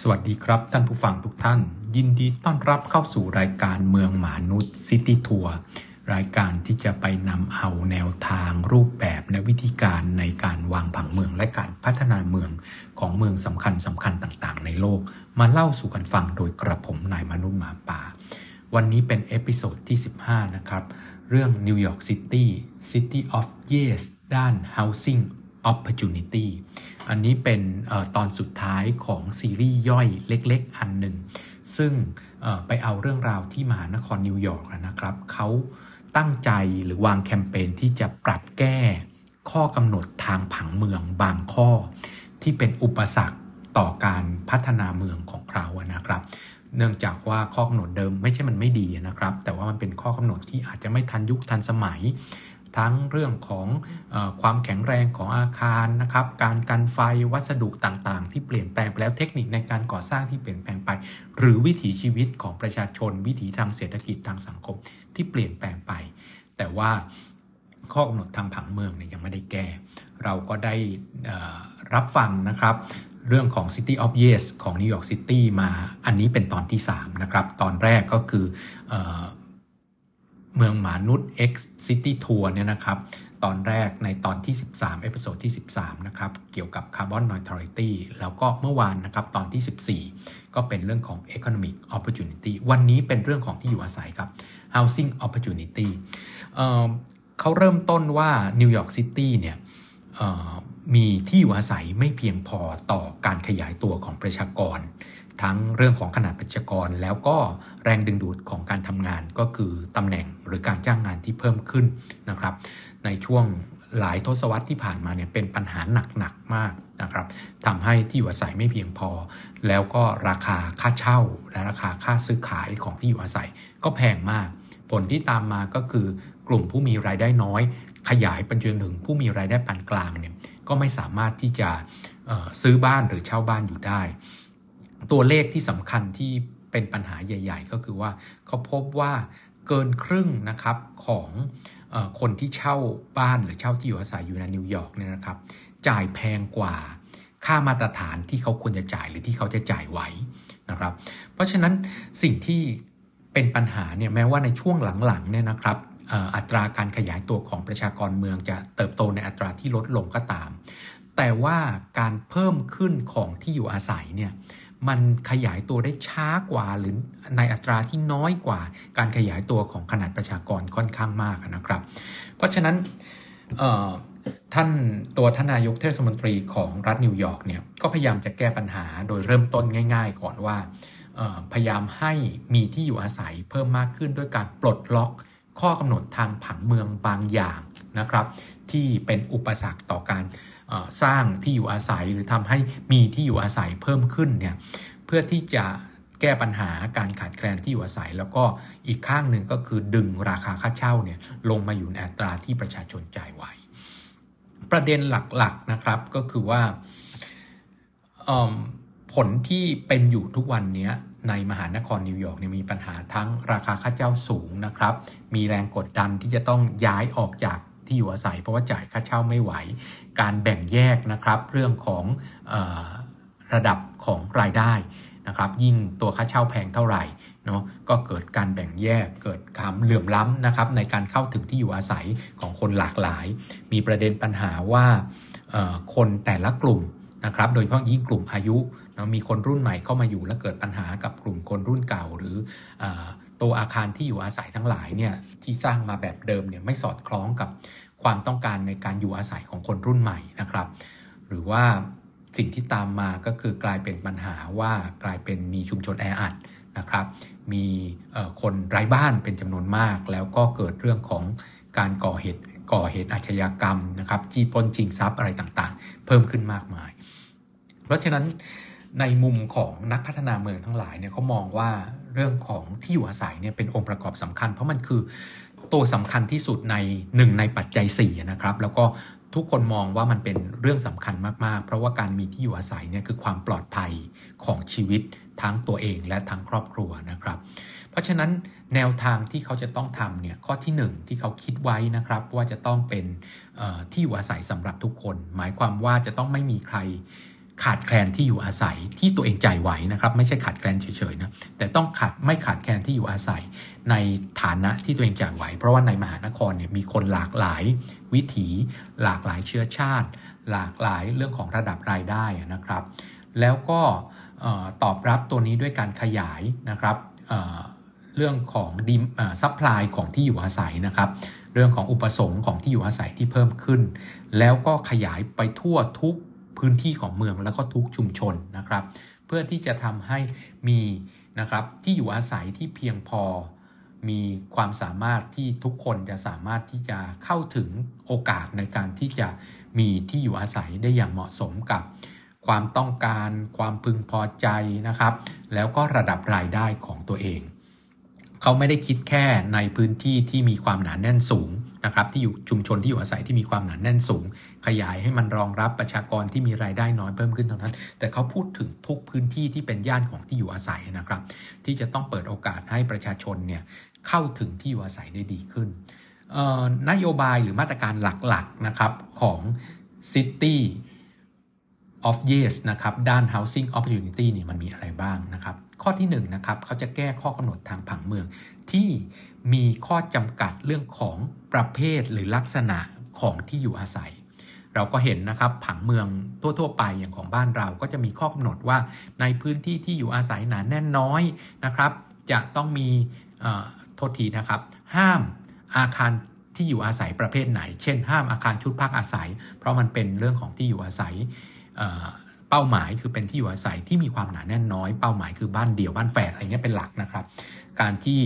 สวัสดีครับท่านผู้ฟังทุกท่าน ยินดีต้อนรับเข้าสู่รายการเมืองหมานุด City Tour รายการที่จะไปนำเอาแนวทางรูปแบบและวิธีการในการวางผังเมืองและการพัฒนาเมืองของเมืองสำคัญสำคัญต่างๆ ในโลก มาเล่าสู่กันฟังโดยกระผมนายมนุษย์หมาป่า วันนี้เป็น episode ที่ 15 นะครับ เรื่อง New York City City of Yes ด้าน Housing Opportunity อันนี้เป็นอตอนสุดท้ายของซีรีส์ย่อยเล็กๆ อันหนึ่ง ซึ่งไปเอาเรื่องราวที่มหานครนิวยอร์กนะครับ เขาตั้งใจหรือวางแคมเปญที่จะปรับแก้ข้อกำหนดทางผังเมืองบางข้อ ที่เป็นอุปสรรคต่อการพัฒนาเมืองของเขานะครับ เนื่องจากว่าข้อกำหนดเดิมไม่ใช่มันไม่ดีนะครับ แต่ว่ามันเป็นข้อกำหนดที่อาจจะไม่ทันยุคทันสมัย ทั้งเรื่องของอความแข็งแรงของอาคารนะครับการกันไฟวัสดุต่างๆ ที่เปลี่ยนแปลงไปแล้วเทคนิคในการก่อสร้างที่เปลี่ยนแปลงไป หรือวิถีชีวิตของประชาชน วิถีทางเศรษฐกิจทางสังคมที่เปลี่ยนแปลงไป แต่ว่าข้อกำหนดทางผังเมืองเนี่ยยังไม่ได้แก้ เราก็ได้รับฟังนะครับ เรื่องของ City of Yes ของ New York City มาอันนี้เป็นตอนที่ 3 นะครับ ตอนแรกก็คือ เมืองหมานุษย์ X City Tour เนี่ยนะครับ ตอนแรกในตอนที่ 13 episode ที่ 13 นะครับ เกี่ยวกับ Carbon Neutrality แล้วก็เมื่อวานนะครับ ตอนที่ 14 ก็เป็นเรื่องของ Economic Opportunity วันนี้เป็นเรื่องของที่อยู่อาศัยครับ Housing Opportunity เขาเริ่มต้นว่านิวยอร์กซิตี้เนี่ยมีที่อยู่อาศัยไม่เพียงพอต่อการขยายตัวของประชากร ทั้งเรื่องของขนาดประชากร แล้วก็แรงดึงดูดของการทำงานก็คือตำแหน่งหรือการจ้างงานที่เพิ่มขึ้นนะครับ ในช่วงหลายทศวรรษที่ผ่านมาเนี่ยเป็นปัญหาหนักๆมากนะครับทำให้ที่อยู่อาศัยไม่เพียงพอ แล้วก็ราคาค่าเช่า และราคาค่าซื้อขายของที่อยู่อาศัยก็แพงมาก ผลที่ตามมาก็คือกลุ่มผู้มีรายได้น้อย ขยายไปจนถึงผู้มีรายได้ปานกลางเนี่ยก็ไม่สามารถที่จะซื้อบ้านหรือเช่าบ้านอยู่ได้ ตัวเลขที่สำคัญที่เป็นปัญหาใหญ่ ๆ ก็คือว่าเขาพบว่าเกินครึ่งนะครับของคนที่เช่าบ้านหรือเช่าที่อยู่อาศัยอยู่ในนิวยอร์กเนี่ยนะครับ จ่ายแพงกว่าค่ามาตรฐานที่เขาควรจะจ่ายหรือที่เขาจะจ่ายไหวนะครับ เพราะฉะนั้นสิ่งที่เป็นปัญหาเนี่ยแม้ว่าในช่วงหลังๆเนี่ยนะครับอัตราการขยายตัวของประชากรเมืองจะเติบโตในอัตราที่ลดลงก็ตาม แต่ว่าการเพิ่มขึ้นของที่อยู่อาศัยเนี่ย มันขยายตัวได้ช้ากว่า หรือในอัตราที่น้อยกว่า การขยายตัวของขนาดประชากรค่อนข้างมากนะครับ เพราะฉะนั้นท่านตัวทนายกเทศมนตรีของรัฐนิวยอร์กเนี่ยก็พยายามจะแก้ปัญหาโดยเริ่มต้นง่าย ๆ ก่อนว่าพยายามให้มีที่อยู่อาศัยเพิ่มมากขึ้นด้วยการปลดล็อกข้อกำหนดทางผังเมืองบางอย่างนะครับ ที่เป็นอุปสรรคต่อการ สร้างที่อยู่อาศัยหรือทำให้มีที่อยู่อาศัยเพิ่มขึ้นเนี่ยเพื่อที่จะแก้ปัญหาการขาดแคลนที่อยู่อาศัย แล้วก็อีกข้างหนึ่งก็คือดึงราคาค่าเช่าเนี่ยลงมาอยู่ในอัตราที่ประชาชนจ่ายไหวประเด็นหลักๆนะครับก็คือว่าผลที่เป็นอยู่ทุกวันนี้ในมหานครนิวยอร์กเนี่ยมีปัญหาทั้งราคาค่าเช่าสูงนะครับ มีแรงกดดันที่จะต้องย้ายออกจาก ที่อยู่อาศัย เพราะว่าจ่ายค่าเช่าไม่ไหว การแบ่งแยกนะครับเรื่องของอระดับของรายได้นะครับยิ่งตัวค่าเช่าแพงเท่าไหร่เนาะก็เกิดการแบ่งแยกเกิดความเหลื่อมล้ำนะครับในการเข้าถึงที่อยู่อาศัยของคนหลากหลาย มีประเด็นปัญหาว่าคนแต่ละกลุ่มนะครับโดยเฉพาะยิ่งกลุ่มอายุนะมีคนรุ่นใหม่เข้ามาอยู่แล้วเกิดปัญหากับกลุ่มคนรุ่นเก่าหรืออ ตัวอาคารที่อยู่อาศัยทั้งหลายเนี่ยที่สร้างมาแบบเดิมเนี่ยไม่สอดคล้องกับความต้องการในการอยู่อาศัยของคนรุ่นใหม่นะครับ หรือว่าสิ่งที่ตามมาก็คือกลายเป็นปัญหาว่ากลายเป็นมีชุมชนแออัดนะครับ มีคนไร้บ้านเป็นจำนวนมาก แล้วก็เกิดเรื่องของการก่อเหตุก่อเหตุอาชญากรรมนะครับจี้ปล้นชิงทรัพย์อะไรต่างๆ เพิ่มขึ้นมากมาย เพราะฉะนั้น ในมุมของนักพัฒนาเมืองทั้งหลายเนี่ยเขามองว่าเรื่องของที่อยู่อาศัยเนี่ยเป็นองค์ประกอบสำคัญ เพราะมันคือตัวสำคัญที่สุดในหนึ่งในปัจจัย4นะครับ แล้วก็ทุกคนมองว่ามันเป็นเรื่องสำคัญมากๆ เพราะว่าการมีที่อยู่อาศัยเนี่ยคือความปลอดภัยของชีวิตทั้งตัวเองและทั้งครอบครัวนะครับ เพราะฉะนั้นแนวทางที่เขาจะต้องทำเนี่ยข้อที่ 1 ที่เขาคิดไว้นะครับ ว่าจะต้องเป็นที่อยู่อาศัยสำหรับทุกคน หมายความว่าจะต้องไม่มีใคร ขาดแคลนที่อยู่อาศัยที่ตัวเองจ่ายไหวนะครับ ไม่ใช่ขาดแคลนเฉยๆนะแต่ต้องขาดไม่ขาดแคลนที่อยู่อาศัย ในฐานะที่ตัวเองจ่ายไหว เพราะว่าในมหานครเนี่ยมีคนหลากหลายวิถี หลากหลายเชื้อชาติ หลากหลายเรื่องของระดับรายได้นะครับ แล้วก็ตอบรับตัวนี้ด้วยการขยายนะครับเรื่องของดิมsupply ของที่อยู่อาศัยนะครับเรื่องของอุปสงค์ของที่อยู่อาศัยที่เพิ่มขึ้น แล้วก็ขยายไปทั่วทุก พื้นที่ของเมืองแล้วก็ทุกชุมชนนะครับ เพื่อที่จะทำให้มีนะครับที่อยู่อาศัยที่เพียงพอ มีความสามารถที่ทุกคนจะสามารถที่จะเข้าถึงโอกาสในการที่จะมีที่อยู่อาศัยได้อย่างเหมาะสมกับความต้องการ ความพึงพอใจนะครับ แล้วก็ระดับรายได้ของตัวเอง เขาไม่ได้คิดแค่ในพื้นที่ที่มีความหนาแน่นสูงนะครับที่อยู่ชุมชนที่อยู่อาศัยที่มีความหนาแน่นสูง ขยายให้มันรองรับประชากรที่มีรายได้น้อยเพิ่มขึ้นเท่านั้น แต่เขาพูดถึงทุกพื้นที่ที่เป็นย่านของที่อยู่อาศัยนะครับ ที่จะต้องเปิดโอกาสให้ประชาชนเนี่ยเข้าถึงที่อยู่อาศัยได้ดีขึ้นนโยบายหรือมาตรการหลักๆนะครับของ City of Yes นะครับด้าน Housing Opportunity เนี่ยมันมีอะไรบ้างนะครับ ข้อที่1นนะครับเขาจะแก้ข้อกำหนดทางผังเมือง ที่มีข้อจำกัดเรื่องของประเภทหรือลักษณะของที่อยู่อาศัย เราก็เห็นนะครับผังเมืองทั่วๆไปอย่างของบ้านเราก็จะมีข้อกำหนดว่าในพื้นที่ที่อยู่อาศัยหนาแน่นน้อยนะครับ จะต้องมีโทษทีนะครับ ห้ามอาคารที่อยู่อาศัยประเภทไหน เช่น ห้ามอาคารชุดพักอาศัย เพราะมันเป็นเรื่องของที่อยู่อาศัย เป้าหมายคือเป็นที่อยู่อาศัยที่มีความหนาแน่นน้อย เป้าหมายคือบ้านเดี่ยวบ้านแฝดอะไรเงี้ยเป็นหลักนะครับ การที่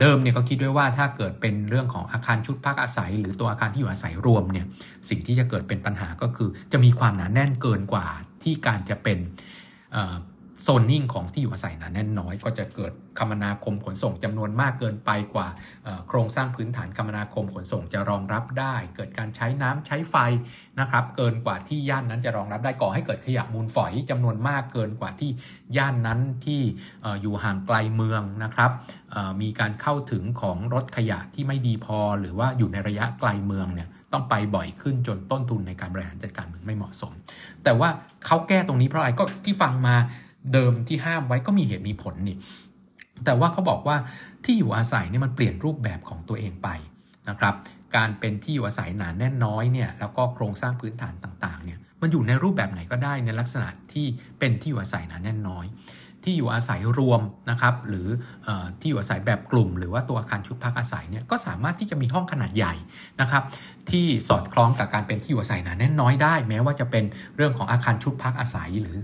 เดิมเนี่ยก็คิดไว้ว่าถ้าเกิดเป็นเรื่องของอาคารชุดพักอาศัย หรือตัวอาคารที่อยู่อาศัยรวมเนี่ยสิ่งที่จะเกิดเป็นปัญหาก็คือ จะมีความหนาแน่นเกินกว่าที่การจะเป็น โซนนิ่งของที่อยู่อาศัยหนาแน่นน้อย ก็จะเกิดคมนาคมขนส่งจำนวนมากเกินไปกว่าโครงสร้างพื้นฐานคมนาคมขนส่งจะรองรับได้ เกิดการใช้น้ำใช้ไฟนะครับ เกินกว่าที่ย่านนั้นจะรองรับได้ก่อให้เกิดขยะมูลฝอยจำนวนมากเกินกว่าที่ย่านนั้นที่อยู่ห่างไกลเมืองนะครับมีการเข้าถึงของรถขยะที่ไม่ดีพอ หรือว่าอยู่ในระยะไกลเมืองเนี่ยต้องไปบ่อยขึ้นจนต้นทุนในการบริหารจัดการเมืองไม่เหมาะสม แต่ว่าเขาแก้ตรงนี้เพราะอะไรก็ที่ฟังมา เดิมที่ห้ามไว้ก็มีเหตุมีผลนี่แต่ว่าเขาบอกว่าที่อยู่อาศัยเนี่ยมันเปลี่ยนรูปแบบของตัวเองไปนะครับ การเป็นที่อยู่อาศัยหนานแน่นน้อยเนี่ยแล้วก็โครงสร้างพื้นฐานต่างๆเนี่ยมันอยู่ในรูปแบบไหนก็ได้ในลักษณะที่เป็นที่อยู่อาศัยหนานแน่นน้อย ที่อยู่อาศัยรวมนะครับหรืออที่อยู่อาศัยแบบกลุ่ม หรือว่าตัวอาคารชุดพักอาศัยเนี่ยก็สามารถที่จะมีห้องขนาดใหญ่นะครับ ที่สอดคล้องกับการเป็นที่อยู่อาศัยหนาแน่นน้อยได้ แม้ว่าจะเป็นเรื่องของอาคารชุดพักอาศัยหรือ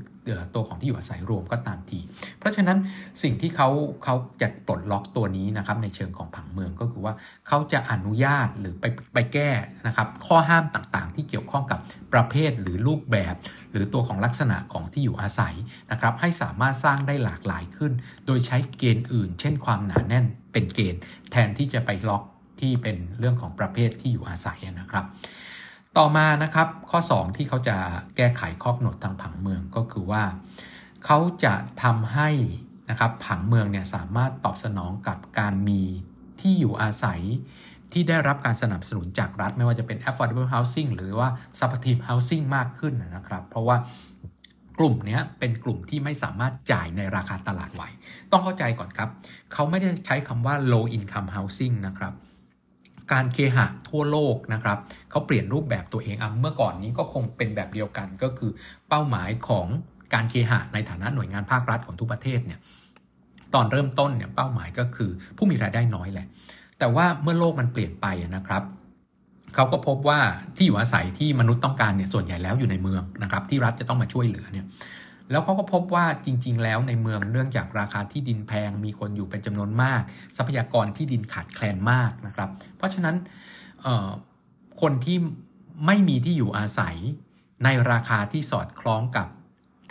ตัวของที่อยู่อาศัยรวมก็ตามที เพราะฉะนั้นสิ่งที่เขาเขาจะปลดล็อกตัวนี้นะครับในเชิงของผังเมืองก็คือว่าเขาจะอนุญาตหรือไปไปแก้นะครับข้อห้ามต่างๆ ที่เกี่ยวข้องกับประเภทหรือรูปแบบ หรือตัวของลักษณะของที่อยู่อาศัยนะครับให้สามารถสร้างได้หลากหลายขึ้น โดยใช้เกณฑ์อื่น เช่นความหนาแน่นเป็นเกณฑ์ แทนที่จะไปล็อกที่เป็นเรื่องของประเภทที่อยู่อาศัยนะครับ ต่อมานะครับข้อ 2 ที่เขาจะแก้ไขข้อกำหนดทางผังเมืองก็คือว่าเขาจะทำให้นะครับผังเมืองเนี่ยสามารถตอบสนองกับการมีที่อยู่อาศัยที่ได้รับการสนับสนุนจากรัฐ ไม่ว่าจะเป็น affordable housing หรือว่า supportive housing มากขึ้นนะครับ เพราะว่ากลุ่มนี้เป็นกลุ่มที่ไม่สามารถจ่ายในราคาตลาดไหว ต้องเข้าใจก่อนครับ เขาไม่ได้ใช้คำว่า low income housing นะครับ การเคหะทั่วโลกนะครับเขาเปลี่ยนรูปแบบตัวเองอะเมื่อก่อนนี้ก็คงเป็นแบบเดียวกันก็คือเป้าหมายของการเคหะในฐานะหน่วยงานภาครัฐของทุกประเทศเนี่ยตอนเริ่มต้นเนี่ยเป้าหมายก็คือผู้มีรายได้น้อยแหละ แต่ว่าเมื่อโลกมันเปลี่ยนไปนะครับเขาก็พบว่าที่อยู่อาศัยที่มนุษย์ต้องการเนี่ยส่วนใหญ่แล้วอยู่ในเมืองนะครับ ที่รัฐจะต้องมาช่วยเหลือเนี่ย แล้วเขาก็พบว่าจริง ๆ แล้วในเมืองเนื่องจากราคาที่ดินแพงมีคนอยู่เป็นจำนวนมาก ทรัพยากรที่ดินขาดแคลนมากนะครับ เพราะฉะนั้นคนที่ไม่มีที่อยู่อาศัยในราคาที่สอดคล้องกับ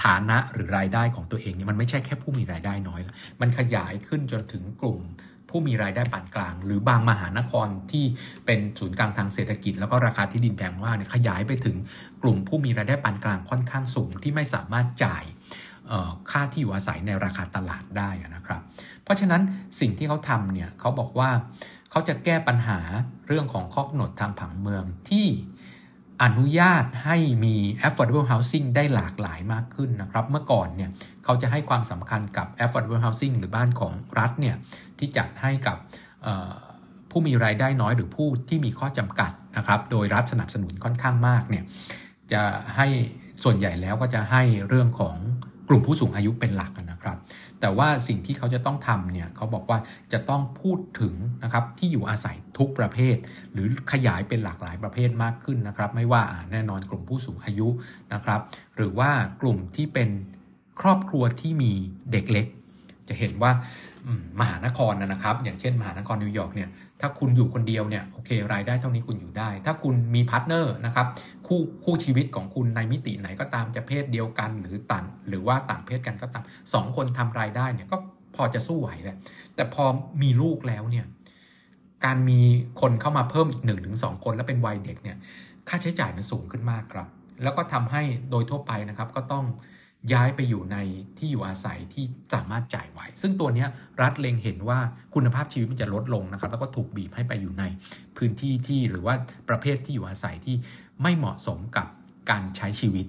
ฐานะหรือรายได้ของตัวเองเนี่ยมันไม่ใช่แค่ผู้มีรายได้น้อย มันขยายขึ้นจนถึงกลุ่ม ผู้มีรายได้ปานกลาง หรือบางมหานครที่เป็นศูนย์กลางทางเศรษฐกิจ แล้วก็ราคาที่ดินแพงมากขยายไปถึงกลุ่มผู้มีรายได้ปานกลางค่อนข้างสูงที่ไม่สามารถจ่ายค่าที่อยู่อาศัยในราคาตลาดได้นะครับ เพราะฉะนั้นสิ่งที่เขาทำเนี่ยเขาบอกว่าเขาจะแก้ปัญหาเรื่องของข้อกำหนดทางผังเมืองที่อนุญาตให้มี affordable housing ได้หลากหลายมากขึ้นนะครับ เมื่อก่อนเนี่ย เขาจะให้ความสำคัญกับ affordable housing หรือบ้านของรัฐเนี่ยที่จัดให้กับผู้มีรายได้น้อยหรือผู้ที่มีข้อจำกัดนะครับ โดยรัฐสนับสนุนค่อนข้างมากเนี่ยจะให้ส่วนใหญ่แล้วก็จะให้เรื่องของกลุ่มผู้สูงอายุเป็นหลักนะครับ แต่ว่าสิ่งที่เขาจะต้องทำเนี่ยเขาบอกว่าจะต้องพูดถึงนะครับที่อยู่อาศัยทุกประเภท หรือขยายเป็นหลากหลายประเภทมากขึ้นนะครับ ไม่ว่าแน่นอนกลุ่มผู้สูงอายุนะครับ หรือว่ากลุ่มที่เป็น ครอบครัวที่มีเด็กเล็ก จะเห็นว่ามหานครนะครับ อย่างเช่น มหานครนิวยอร์กเนี่ยถ้าคุณอยู่คนเดียวเนี่ยโอเครายได้เท่านี้คุณอยู่ได้ ถ้าคุณมี partner นะครับคู่คู่ชีวิตของคุณในมิติไหนก็ตามจะเพศเดียวกันหรือต่างหรือว่าต่างเพศกันก็ตามสองคนทำรายได้เนี่ยก็พอจะสู้ไหวแหละแต่พอมีลูกแล้วเนี่ยการมีคนเข้ามาเพิ่มอีกหนึ่งถึงสองคน แล้วเป็นวัยเด็กเนี่ยค่าใช้จ่ายมันสูงขึ้นมากครับ แล้วก็ทำให้โดยทั่วไปนะครับก็ต้อง ย้ายไปอยู่ในที่อยู่อาศัยที่สามารถจ่ายไหว ซึ่งตัวนี้รัฐเล็งเห็นว่าคุณภาพชีวิตมันจะลดลงนะครับ แล้วก็ถูกบีบให้ไปอยู่ในพื้นที่ที่หรือว่าประเภทที่อยู่อาศัยที่ไม่เหมาะสมกับการใช้ชีวิต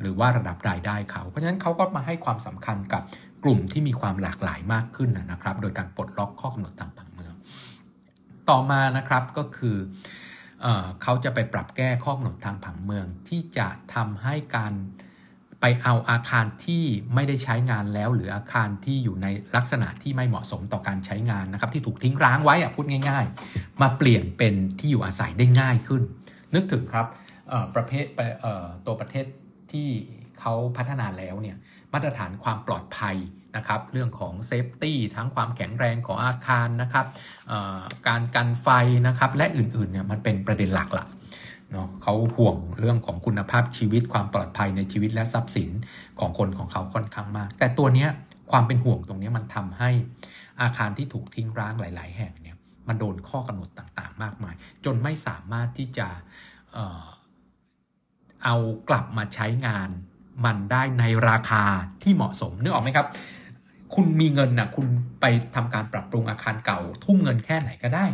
หรือว่าระดับรายได้เขา เพราะฉะนั้นเขาก็มาให้ความสำคัญกับกลุ่มที่มีความหลากหลายมากขึ้นนะครับ โดยการปลดล็อกข้อกำหนดทางผังเมือง ต่อมานะครับก็คือเอเขาจะไปปรับแก้ข้อกำหนดทางผังเมืองที่จะทำให้การ ไปเอาอาคารที่ไม่ได้ใช้งานแล้ว หรืออาคารที่อยู่ในลักษณะที่ไม่เหมาะสมต่อการใช้งานนะครับ ที่ถูกทิ้งร้างไว้อะพูดง่าย ๆ มาเปลี่ยนเป็นที่อยู่อาศัยได้ง่ายขึ้น นึกถึงครับประเภทตัวประเทศที่เขาพัฒนาแล้วเนี่ยมาตรฐานความปลอดภัยนะครับ เรื่องของเซฟตี้ทั้งความแข็งแรงของอาคารนะครับการกันไฟนะครับ และอื่นๆเนี่ยมันเป็นประเด็นหลักละ เนาะเขาห่วงเรื่องของคุณภาพชีวิตความปลอดภัยในชีวิตและทรัพย์สินของคนของเขาค่อนข้างมาก แต่ตัวเนี้ยความเป็นห่วงตรงนี้มันทำให้อาคารที่ถูกทิ้งร้างหลาย ๆ แห่งเนี่ยมันโดนข้อกำหนดต่าง ๆ มากมาย จนไม่สามารถที่จะเออเอากลับมาใช้งานมันได้ในราคาที่เหมาะสมนึกออกไหมครับ คุณมีเงินนะคุณไปทำการปรับปรุงอาคารเก่า ทุ่มเงินแค่ไหนก็ได้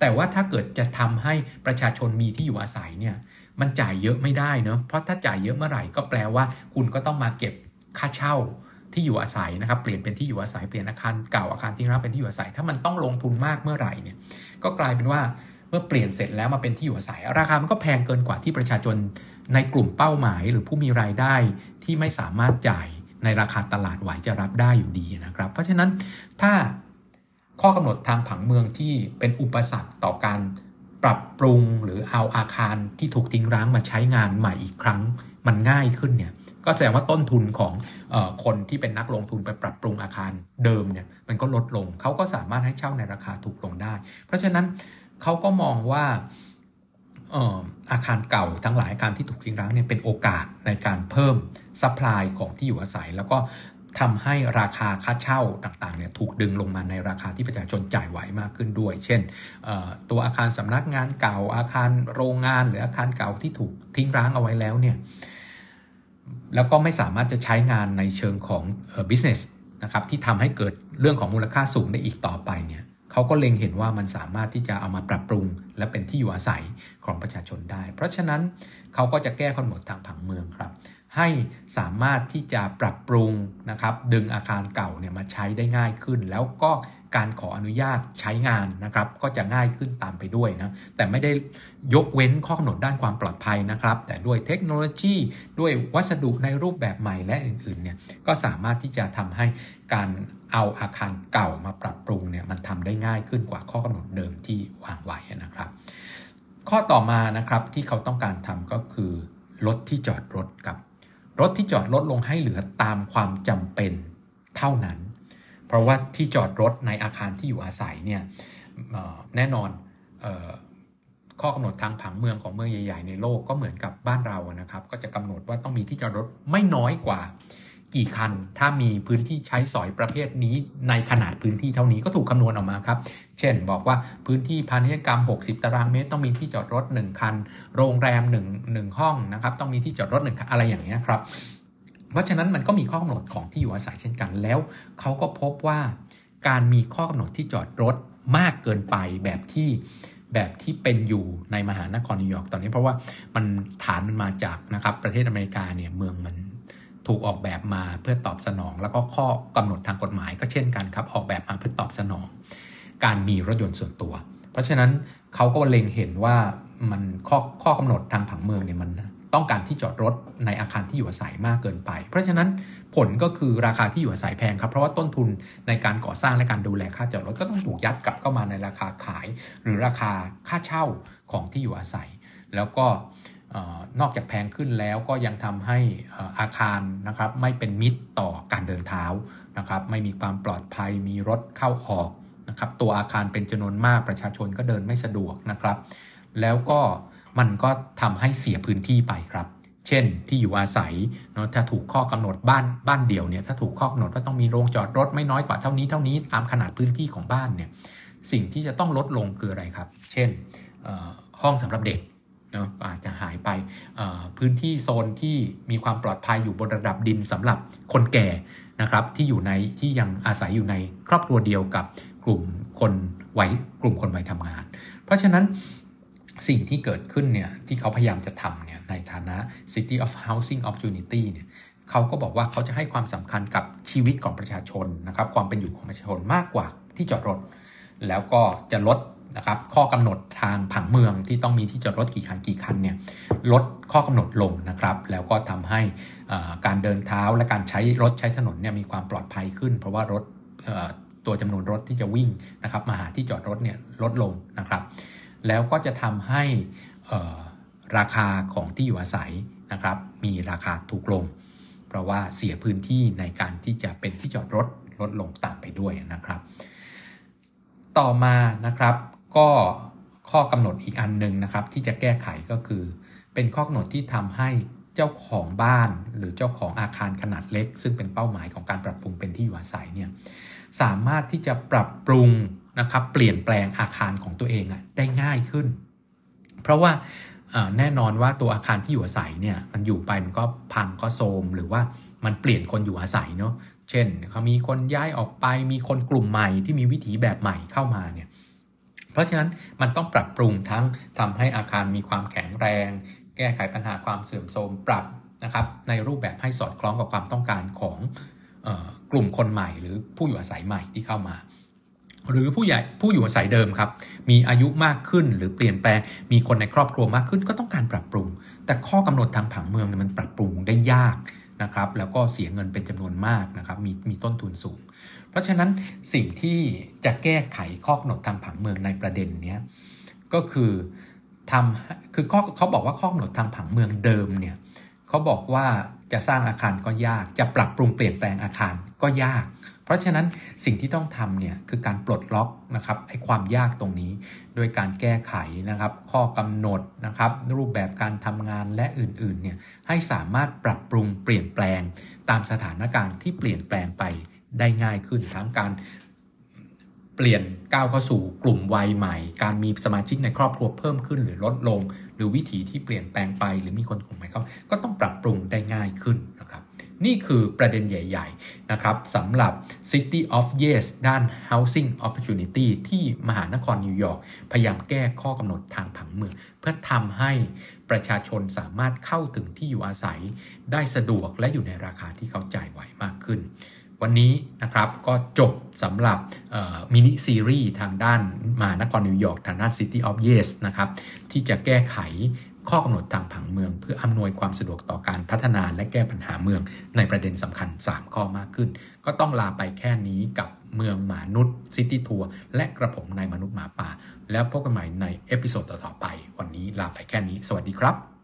แต่ว่าถ้าเกิดจะทำให้ประชาชนมีที่อยู่อาศัยเนี่ย มันจ่ายเยอะไม่ได้เนาะเพราะถ้าจ่ายเยอะเมื่อไหร่ก็แปลว่า คุณก็ต้องมาเก็บค่าเช่าที่อยู่อาศัยนะครับ เปลี่ยนเป็นที่อยู่อาศัยเปลี่ยนอาคารเก่าอาคารที่รับเป็นที่อยู่อาศัย ถ้ามันต้องลงทุนมากเมื่อไหร่เนี่ย ก็กลายเป็นว่าเมื่อเปลี่ยนเสร็จแล้วมาเป็นที่อยู่อาศัย ราคามันก็แพงเกินกว่าที่ประชาชนในกลุ่มเป้าหมาย หรือผู้มีรายได้ที่ไม่สามารถจ่าย ในราคาตลาดไหวจะรับได้อยู่ดีนะครับ เพราะฉะนั้นถ้าข้อกำหนดทางผังเมืองที่เป็นอุปสรรคต่อการปรับปรุงหรือเอาอาคารที่ถูกทิ้งร้างมาใช้งานใหม่อีกครั้งมันง่ายขึ้นเนี่ยก็แสดงว่าต้นทุนของออคนที่เป็นนักลงทุนไปปรับปรุงอาคารเดิมเนี่ยมันก็ลดลงเขาก็สามารถให้เช่าในราคาถูกลงได้ เพราะฉะนั้นเขาก็มองว่าอาคารเก่าทั้งหลายอาคารที่ถูกทิ้งร้างเนี่ยเป็นโอกาสในการเพิ่ม supply ของที่อยู่อาศัย แล้วก็ทำให้ราคาค่าเช่าต่างๆเนี่ยถูกดึงลงมาในราคาที่ประชาชนจ่ายไหวมากขึ้นด้วย เช่น ตัวอาคารสำนักงานเก่าอาคารโรงงาน หรืออาคารเก่าที่ถูกทิ้งร้างเอาไว้แล้วเนี่ยแล้วก็ไม่สามารถจะใช้งานในเชิงของ business นะครับที่ทำให้เกิดเรื่องของมูลค่าสูงได้อีกต่อไปเนี่ยเขาก็เล็งเห็นว่ามันสามารถที่จะเอามาปรับปรุง และเป็นที่อยู่อาศัยของประชาชนได้ เพราะฉะนั้นเขาก็จะแก้กำหนดทางผังเมืองครับ ให้สามารถที่จะปรับปรุงนะครับ ดึงอาคารเก่าเนี่ยมาใช้ได้ง่ายขึ้น แล้วก็การขออนุญาตใช้งานนะครับ ก็จะง่ายขึ้นตามไปด้วยนะ แต่ไม่ได้ยกเว้นข้อกำหนดด้านความปลอดภัยนะครับ แต่ด้วยเทคโนโลยีด้วยวัสดุในรูปแบบใหม่และอื่นๆเนี่ยก็สามารถที่จะทำให้การเอาอาคารเก่ามาปรับปรุงเนี่ยมันทำได้ง่ายขึ้นกว่าข้อกำหนดเดิมที่วางไว้นะครับ ข้อต่อมานะครับที่เขาต้องการทำก็คือลดที่จอดรถกับ รถที่จอดลดลงให้เหลือตามความจำเป็นเท่านั้น เพราะว่าที่จอดรถในอาคารที่อยู่อาศัยเนี่ยแน่นอนข้อกำหนดทางผังเมืองของเมืองใหญ่ ๆ ในโลกก็เหมือนกับบ้านเรานะครับ ก็จะกำหนดว่าต้องมีที่จอดรถไม่น้อยกว่า กี่คัน ถ้ามีพื้นที่ใช้สอยประเภทนี้ในขนาดพื้นที่เท่านี้ก็ถูกคำนวณออกมาครับ เช่นบอกว่าพื้นที่พาณิชยกรรม 60 ตารางเมตร ต้องมีที่จอดรถ 1 คัน โรงแรม1 1ห้องนะครับ ต้องมีที่จอดรถ1คันอะไรอย่างนี้ยครับ เพราะฉะนั้นมันก็มีข้อกำหนดของที่อยู่อาศัยเช่นกันแล้วเขาก็พบว่าการมีข้อกำหนดที่จอดรถมากเกินไปแบบที่แบบที่เป็นอยู่ในมหานครนิวยอร์กตอนนี้เพราะว่ามันฐานมันมาจากนะครับประเทศอเมริกาเนี่ยเมืองมัน ถูกออกแบบมาเพื่อตอบสนอง แล้วก็ข้อกำหนดทางกฎหมายก็เช่นกันครับออกแบบมาเพื่อตอบสนอง การมีรถยนต์ส่วนตัว เพราะฉะนั้นเขาก็เล็งเห็นว่ามันข้อข้อกำหนดทางผังเมืองเนี่ยมันต้องการที่จอดรถในอาคารที่อยู่อาศัยมากเกินไป เพราะฉะนั้นผลก็คือราคาที่อยู่อาศัยแพงครับ เพราะว่าต้นทุนในการก่อสร้างและการดูแลค่าจอดรถก็ต้องถูกยัดกลับเข้ามาในราคาขาย หรือราคาค่าเช่าของที่อยู่อาศัย แล้วก็ นอกจากแพงขึ้นแล้วก็ยังทำให้อาคารนะครับไม่เป็นมิตรต่อการเดินเท้านะครับไม่มีความปลอดภัยมีรถเข้าออกนะครับตัวอาคารเป็นจำนวนมากประชาชนก็เดินไม่สะดวกนะครับ แล้วก็มันก็ทำให้เสียพื้นที่ไปครับ เช่นที่อยู่อาศัยเนาะถ้าถูกข้อกำหนดบ้านบ้านเดี่ยวเนี่ยถ้าถูกข้อกำหนดว่าต้องมีโรงจอดรถไม่น้อยกว่าเท่านี้เท่านี้ตามขนาดพื้นที่ของบ้านเนี่ยสิ่งที่จะต้องลดลงคืออะไรครับ เช่นห้องสำหรับเด็ก นะอาจจะหายไปพื้นที่โซนที่มีความปลอดภัยอยู่บนระดับดินสำหรับคนแก่นะครับที่อยู่ในที่ยังอาศัยอยู่ในครอบครัวเดียวกับกลุ่มคนวัยกลุ่มคนวัยทำงาน เพราะฉะนั้นสิ่งที่เกิดขึ้นเนี่ยที่เขาพยายามจะทำเนี่ยในฐานะ City of Housing Opportunity เนี่ยเขาก็บอกว่าเขาจะให้ความสำคัญกับชีวิตของประชาชนนะครับความเป็นอยู่ของประชาชนมากกว่าที่จอดรถ แล้วก็จะลด นะครับข้อกำหนดทางผังเมืองที่ต้องมีที่จอดรถกี่คันกี่คันเนี่ยลดข้อกำหนดลงนะครับ แล้วก็ทำให้การเดินเท้าและการใช้รถใช้ถนนเนี่ยมีความปลอดภัยขึ้น เพราะว่ารถตัวจำนวนรถที่จะวิ่งนะครับมาหาที่จอดรถเนี่ยลดลงนะครับ แล้วก็จะทำให้ราคาของที่อยู่อาศัยนะครับ มีราคาถูกลง เพราะว่าเสียพื้นที่ในการที่จะเป็นที่จอดรถลดลงตามไปด้วยนะครับ ต่อมานะครับ ก็ข้อกำหนดอีกอันหนึ่งนะครับ ที่จะแก้ไขก็คือ เป็นข้อกำหนดที่ทำให้เจ้าของบ้าน หรือเจ้าของอาคารขนาดเล็ก ซึ่งเป็นเป้าหมายของการปรับปรุงเป็นที่อยู่อาศัยเนี่ยสามารถที่จะปรับปรุงนะครับเปลี่ยนแปลงอาคารของตัวเองอะได้ง่ายขึ้น เพราะว่าแน่นอนว่าตัวอาคารที่อยู่อาศัยเนี่ยมันอยู่ไปมันก็พังก็โทมหรือว่ามันเปลี่ยนคนอยู่อาศัยเนาะเช่นเขามีคนย้ายออกไปมีคนกลุ่มใหม่ที่มีวิถีแบบใหม่เข้ามาเนี่ย ราะฉะนั้นมันต้องปรับปรุงทั้งทำให้อาคารมีความแข็งแรง แก้ไขปัญหาความเสื่อมโทรมปรับนะครับในรูปแบบให้สอดคล้องกับความต้องการของกลุ่มคนใหม่ หรือผู้อยู่อาศัยใหม่ที่เข้ามา หรือผู้ใหญ่ผู้อยู่อาศัยเดิมครับ มีอายุมากขึ้นหรือเปลี่ยนแปลงมีคนในครอบครัวมากขึ้นก็ต้องการปรับปรุง แต่ข้อกำหนดทางผังเมืองเนี่ยมันปรับปรุงได้ยากนะครับแล้วก็เสียเงินเป็นจำนวนมากนะครับมีมีต้นทุนสูง เพราะฉะนั้นสิ่งที่จะแก้ไขข้อกำหนดทางผังเมืองในประเด็นนี้ก็คือทำคือข้อเขาบอกว่าข้อกำหนดทางผังเมืองเดิมเนี่ยเขาบอกว่าจะสร้างอาคารก็ยาก จะปรับปรุงเปลี่ยนแปลงอาคารก็ยาก เพราะฉะนั้นสิ่งที่ต้องทำเนี่ยคือการปลดล็อกนะครับไอ้ความยากตรงนี้ โดยการแก้ไขนะครับ ข้อกำหนดนะครับ รูปแบบการทำงานและอื่นๆเนี่ยให้สามารถปรับปรุงเปลี่ยนแปลงตามสถานการณ์ที่เปลี่ยนแปลงไป ได้ง่ายขึ้นทั้งการเปลี่ยนก้าวเข้าสู่กลุ่มวัยใหม่ การมีสมาชิกในครอบครัวเพิ่มขึ้นหรือลดลง หรือวิถีที่เปลี่ยนแปลงไป หรือมีคนกลุ่มใหม่เข้าก็ต้องปรับปรุงได้ง่ายขึ้นนะครับ นี่คือประเด็นใหญ่ๆนะครับสำหรับ City of Yes ด้าน Housing Opportunity ที่มหานครนิวยอร์กพยายามแก้ข้อกำหนดทางผังเมือง เพื่อทำให้ประชาชนสามารถเข้าถึงที่อยู่อาศัย ได้สะดวกและอยู่ในราคาที่เขาจ่ายไหวมากขึ้น วันนี้นะครับก็จบสำหรับมินิซีรีส์ทางด้านมานครนิวยอร์กทางด้าน City of Yes นะครับที่จะแก้ไขข้อกำหนดทางผังเมือง เพื่ออำนวยความสะดวกต่อการพัฒนาและแก้ปัญหาเมือง ในประเด็นสำคัญ 3 ข้อมากขึ้น ก็ต้องลาไปแค่นี้กับเมืองหมานุด City Tour และกระผมนายมนุษย์หมาป่า แล้วพบกันใหม่ใน episode ต่อๆไป วันนี้ลาไปแค่นี้ สวัสดีครับ